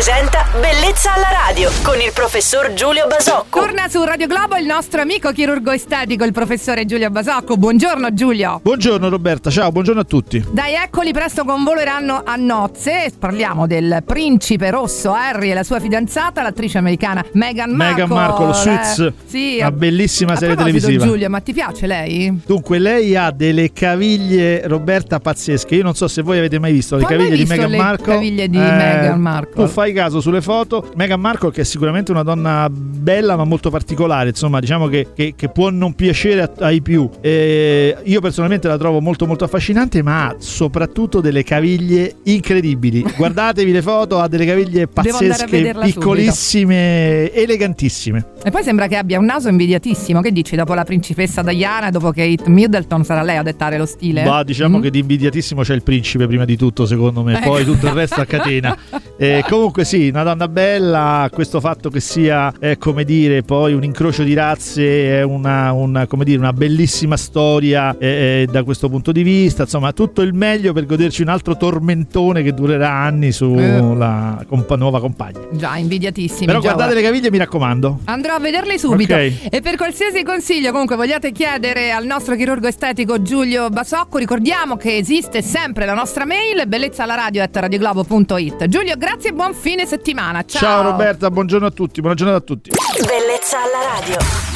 presenta Bellezza alla radio con il professor Giulio Basocco. Torna su Radio Globo il nostro amico chirurgo estetico, il professore Giulio Basocco. Buongiorno Giulio. Buongiorno Roberta, ciao, buongiorno a tutti. Dai, eccoli, presto convoleranno a nozze. Parliamo del principe rosso Harry e la sua fidanzata, l'attrice americana Meghan Markle. Meghan Markle, Suits, Eh, sì, una bellissima a serie televisiva. Giulio, ma ti piace lei? Dunque, lei ha delle caviglie, Roberta, pazzesche. Io non so se voi avete mai visto le hai caviglie di visto Meghan le Markle. caviglie di Meghan Markle? Tu fai caso sulle foto. Meghan Markle, che è sicuramente una donna bella ma molto particolare, insomma, diciamo che, che- che può non piacere a- ai più. Eh, io personalmente la trovo molto molto affascinante, ma ha soprattutto delle caviglie incredibili. Guardatevi le foto, ha delle caviglie pazzesche, vederla subito. piccolissime, elegantissime. E poi sembra che abbia un naso invidiatissimo. Che dici dopo la principessa Diana e dopo Kate Middleton sarà lei a dettare lo stile? Ma diciamo Mm? che di invidiatissimo c'è il principe prima di tutto, secondo me, poi Ecco. tutto il resto a catena. Eh, comunque sì, una donna bella, questo fatto che sia, eh, come dire, poi un incrocio di razze, è una, una, come dire, una bellissima storia eh, eh, da questo punto di vista, insomma tutto il meglio per goderci un altro tormentone che durerà anni sulla compa- nuova compagna. Già, invidiatissimi. Però già, guardate guarda. le caviglie, mi raccomando. Andrò a vederli subito. Ok. E per qualsiasi consiglio comunque vogliate chiedere al nostro chirurgo estetico Giulio Basocco, ricordiamo che esiste sempre la nostra mail bellezzalaradio.it. Giulio, grazie e buon fine settimana. Ciao, Ciao Roberta, buongiorno a tutti, buona giornata a tutti. Bellezza alla radio.